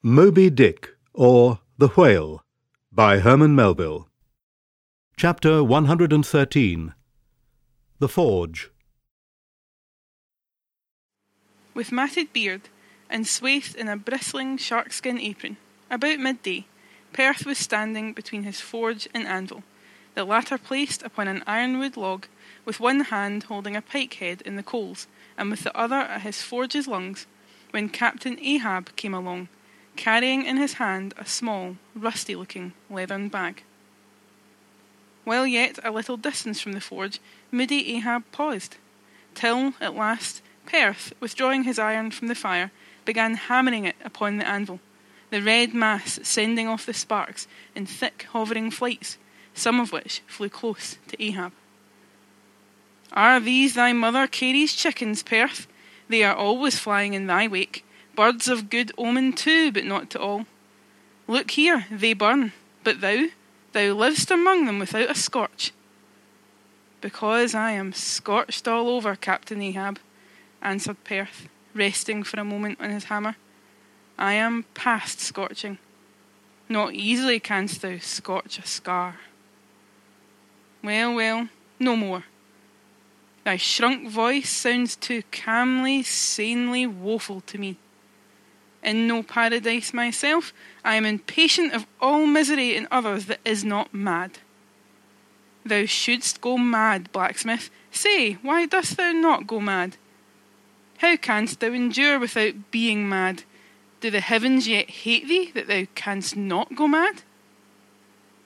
Moby Dick, or The Whale, by Herman Melville. Chapter 113 The Forge. With matted beard, and swathed in a bristling sharkskin apron, about midday, Perth was standing between his forge and anvil, the latter placed upon an ironwood log, with one hand holding a pike head in the coals, and with the other at his forge's lungs, when Captain Ahab came along carrying in his hand a small, rusty looking leathern bag. While yet a little distance from the forge, moody Ahab paused, till, at last, Perth, withdrawing his iron from the fire, began hammering it upon the anvil, the red mass sending off the sparks in thick hovering flights, some of which flew close to Ahab. Are these thy mother Carey's chickens, Perth? They are always flying in thy wake, Birds of good omen too, but not to all. Look here, they burn, but thou, thou livest among them without a scorch. Because I am scorched all over, Captain Ahab, answered Perth, resting for a moment on his hammer. I am past scorching. Not easily canst thou scorch a scar. Well, well, no more. Thy shrunk voice sounds too calmly, sanely woeful to me in no paradise myself, I am impatient of all misery in others that is not mad. Thou shouldst go mad, blacksmith. Say, why dost thou not go mad? How canst thou endure without being mad? Do the heavens yet hate thee that thou canst not go mad?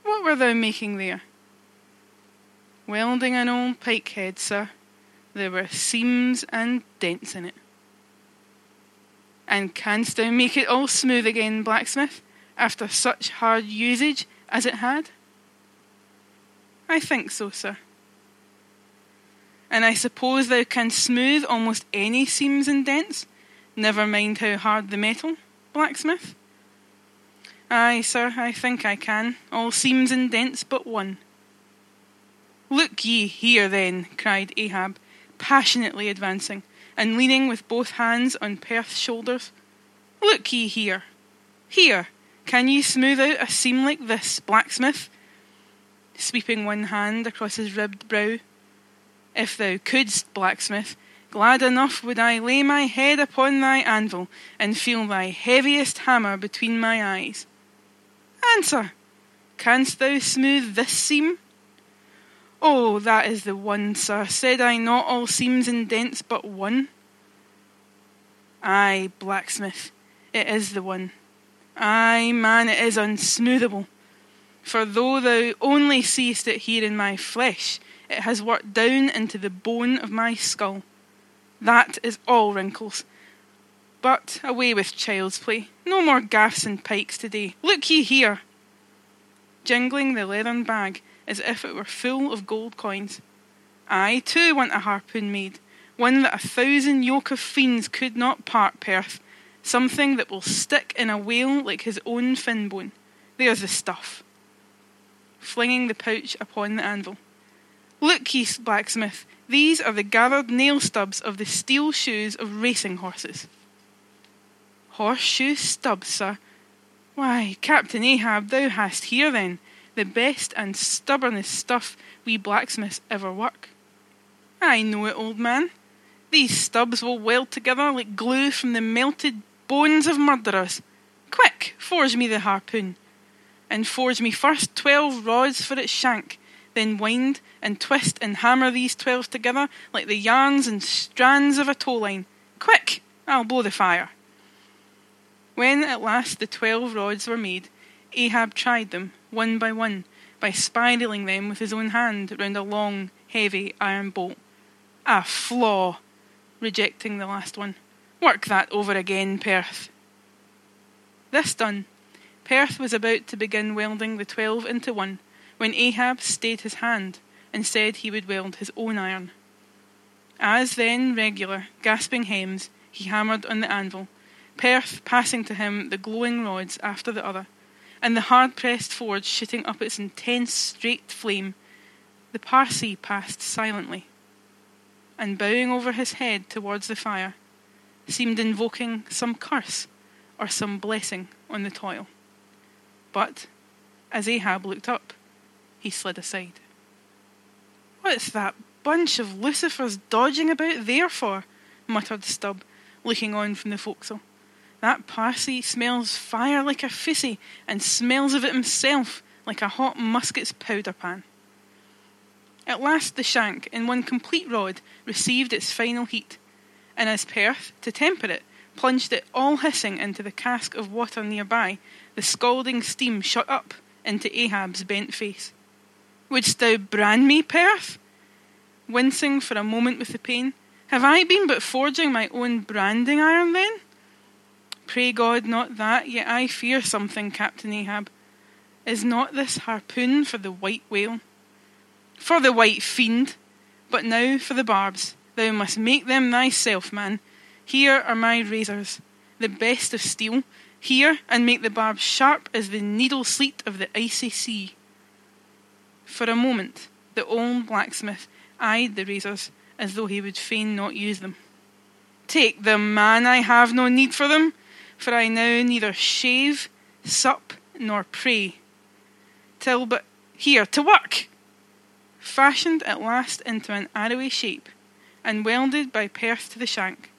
What were thou making there? Welding an old pike head, sir. There were seams and dents in it. And canst thou make it all smooth again, blacksmith, after such hard usage as it had? I think so, sir. And I suppose thou canst smooth almost any seams and dents, never mind how hard the metal, blacksmith? Ay, sir, I think I can, all seams and dents but one. Look ye here, then, cried Ahab, passionately advancing and leaning with both hands on Perth's shoulders. Look ye here. Here, can ye smooth out a seam like this, blacksmith? Sweeping one hand across his ribbed brow. If thou couldst, blacksmith, glad enough would I lay my head upon thy anvil and feel thy heaviest hammer between my eyes. Answer! Canst thou smooth this seam? Oh, that is the one, sir. Said I not all seams and dents but one? Ay, blacksmith, it is the one. Ay, man, it is unsmoothable. For though thou only seest it here in my flesh, it has worked down into the bone of my skull. That is all wrinkles. But away with child's play. No more gaffs and pikes today. Look ye here. Jingling the leathern bag, as if it were full of gold coins. I too want a harpoon made, one that a thousand yoke of fiends could not part, Perth, something that will stick in a whale like his own fin bone. There's the stuff. Flinging the pouch upon the anvil. Look ye, blacksmith, these are the gathered nail stubs of the steel shoes of racing horses. Horseshoe stubs, sir. Why, Captain Ahab, thou hast here then the best and stubbornest stuff we blacksmiths ever work. I know it, old man. These stubs will weld together like glue from the melted bones of murderers. Quick, forge me the harpoon. And forge me first twelve rods for its shank, then wind and twist and hammer these twelve together like the yarns and strands of a tow line. Quick, I'll blow the fire. When at last the twelve rods were made, Ahab tried them, one by one, by spiraling them with his own hand round a long, heavy iron bolt. A flaw! Rejecting the last one. Work that over again, Perth. This done, Perth was about to begin welding the twelve into one, when Ahab stayed his hand, and said he would weld his own iron. As then regular, gasping hems, he hammered on the anvil, Perth passing to him the glowing rods after the other, and the hard pressed forge shooting up its intense straight flame, the Parsee passed silently, and bowing over his head towards the fire, seemed invoking some curse or some blessing on the toil. But as Ahab looked up, he slid aside. What's that bunch of Lucifers dodging about there for? muttered Stubb, looking on from the forecastle. That Parsee smells fire like a fusee, and smells of it himself like a hot musket's powder pan. At last the shank, in one complete rod, received its final heat, and as Perth, to temper it, plunged it all hissing into the cask of water near by, the scalding steam shot up into Ahab's bent face. Wouldst thou brand me, Perth? Wincing for a moment with the pain, have I been but forging my own branding iron then? Pray God not that, yet I fear something, Captain Ahab. Is not this harpoon for the white whale? For the white fiend. But now for the barbs. Thou must make them thyself, man. Here are my razors, the best of steel. Here, and make the barbs sharp as the needle sleet of the icy sea. For a moment, the old blacksmith eyed the razors as though he would fain not use them. Take them, man, I have no need for them, for I now neither shave, sup, nor pray. Till but here, to work! Fashioned at last into an arrowy shape, and welded by Perth to the shank,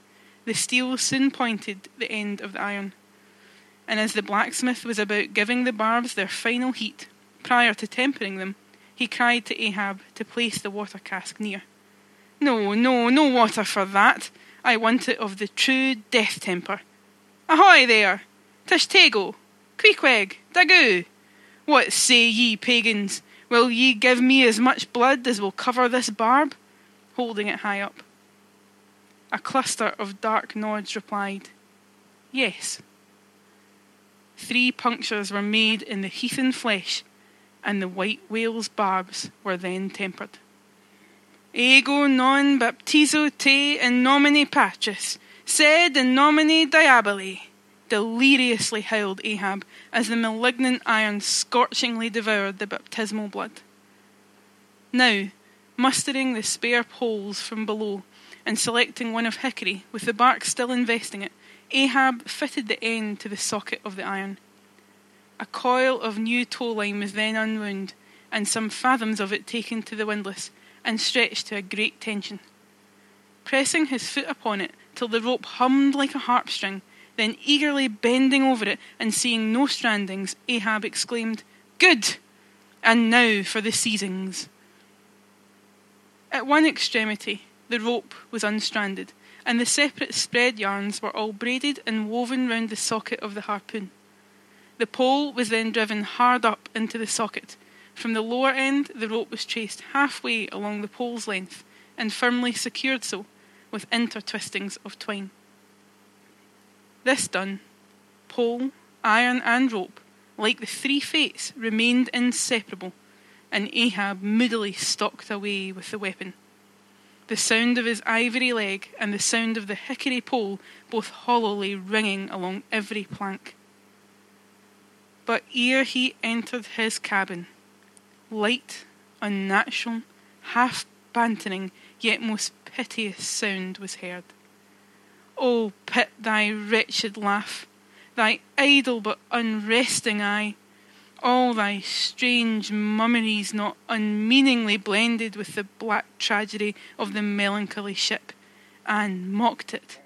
the steel soon pointed the end of the iron. And as the blacksmith was about giving the barbs their final heat, prior to tempering them, he cried to Ahab to place the water cask near. No, no, no water for that. I want it of the true death temper. Ahoy there! Tashtego! Queequeg! Daggoo! What say ye, pagans? Will ye give me as much blood as will cover this barb? Holding it high up. A cluster of dark nods replied, Yes. Three punctures were made in the heathen flesh, and the white whale's barbs were then tempered. Ego non baptizo te in nomine Patris, sed in nomine Diaboli, deliriously howled Ahab as the malignant iron scorchingly devoured the baptismal blood. Now, mustering the spare poles from below and selecting one of hickory with the bark still investing it, Ahab fitted the end to the socket of the iron. A coil of new tow line was then unwound, and some fathoms of it taken to the windlass and stretched to a great tension. Pressing his foot upon it till the rope hummed like a harp string, then eagerly bending over it and seeing no strandings, Ahab exclaimed, Good! And now for the seizings. At one extremity, the rope was unstranded, and the separate spread yarns were all braided and woven round the socket of the harpoon. The pole was then driven hard up into the socket, from the lower end, the rope was traced halfway along the pole's length and firmly secured so, with intertwistings of twine. This done, pole, iron, and rope, like the three fates, remained inseparable, and Ahab moodily stalked away with the weapon. The sound of his ivory leg and the sound of the hickory pole both hollowly ringing along every plank. But ere he entered his cabin, light, unnatural, half bantering, yet most piteous sound was heard. O oh, Pip thy wretched laugh, thy idle but unresting eye, all thy strange mummeries not unmeaningly blended with the black tragedy of the melancholy ship, and mocked it,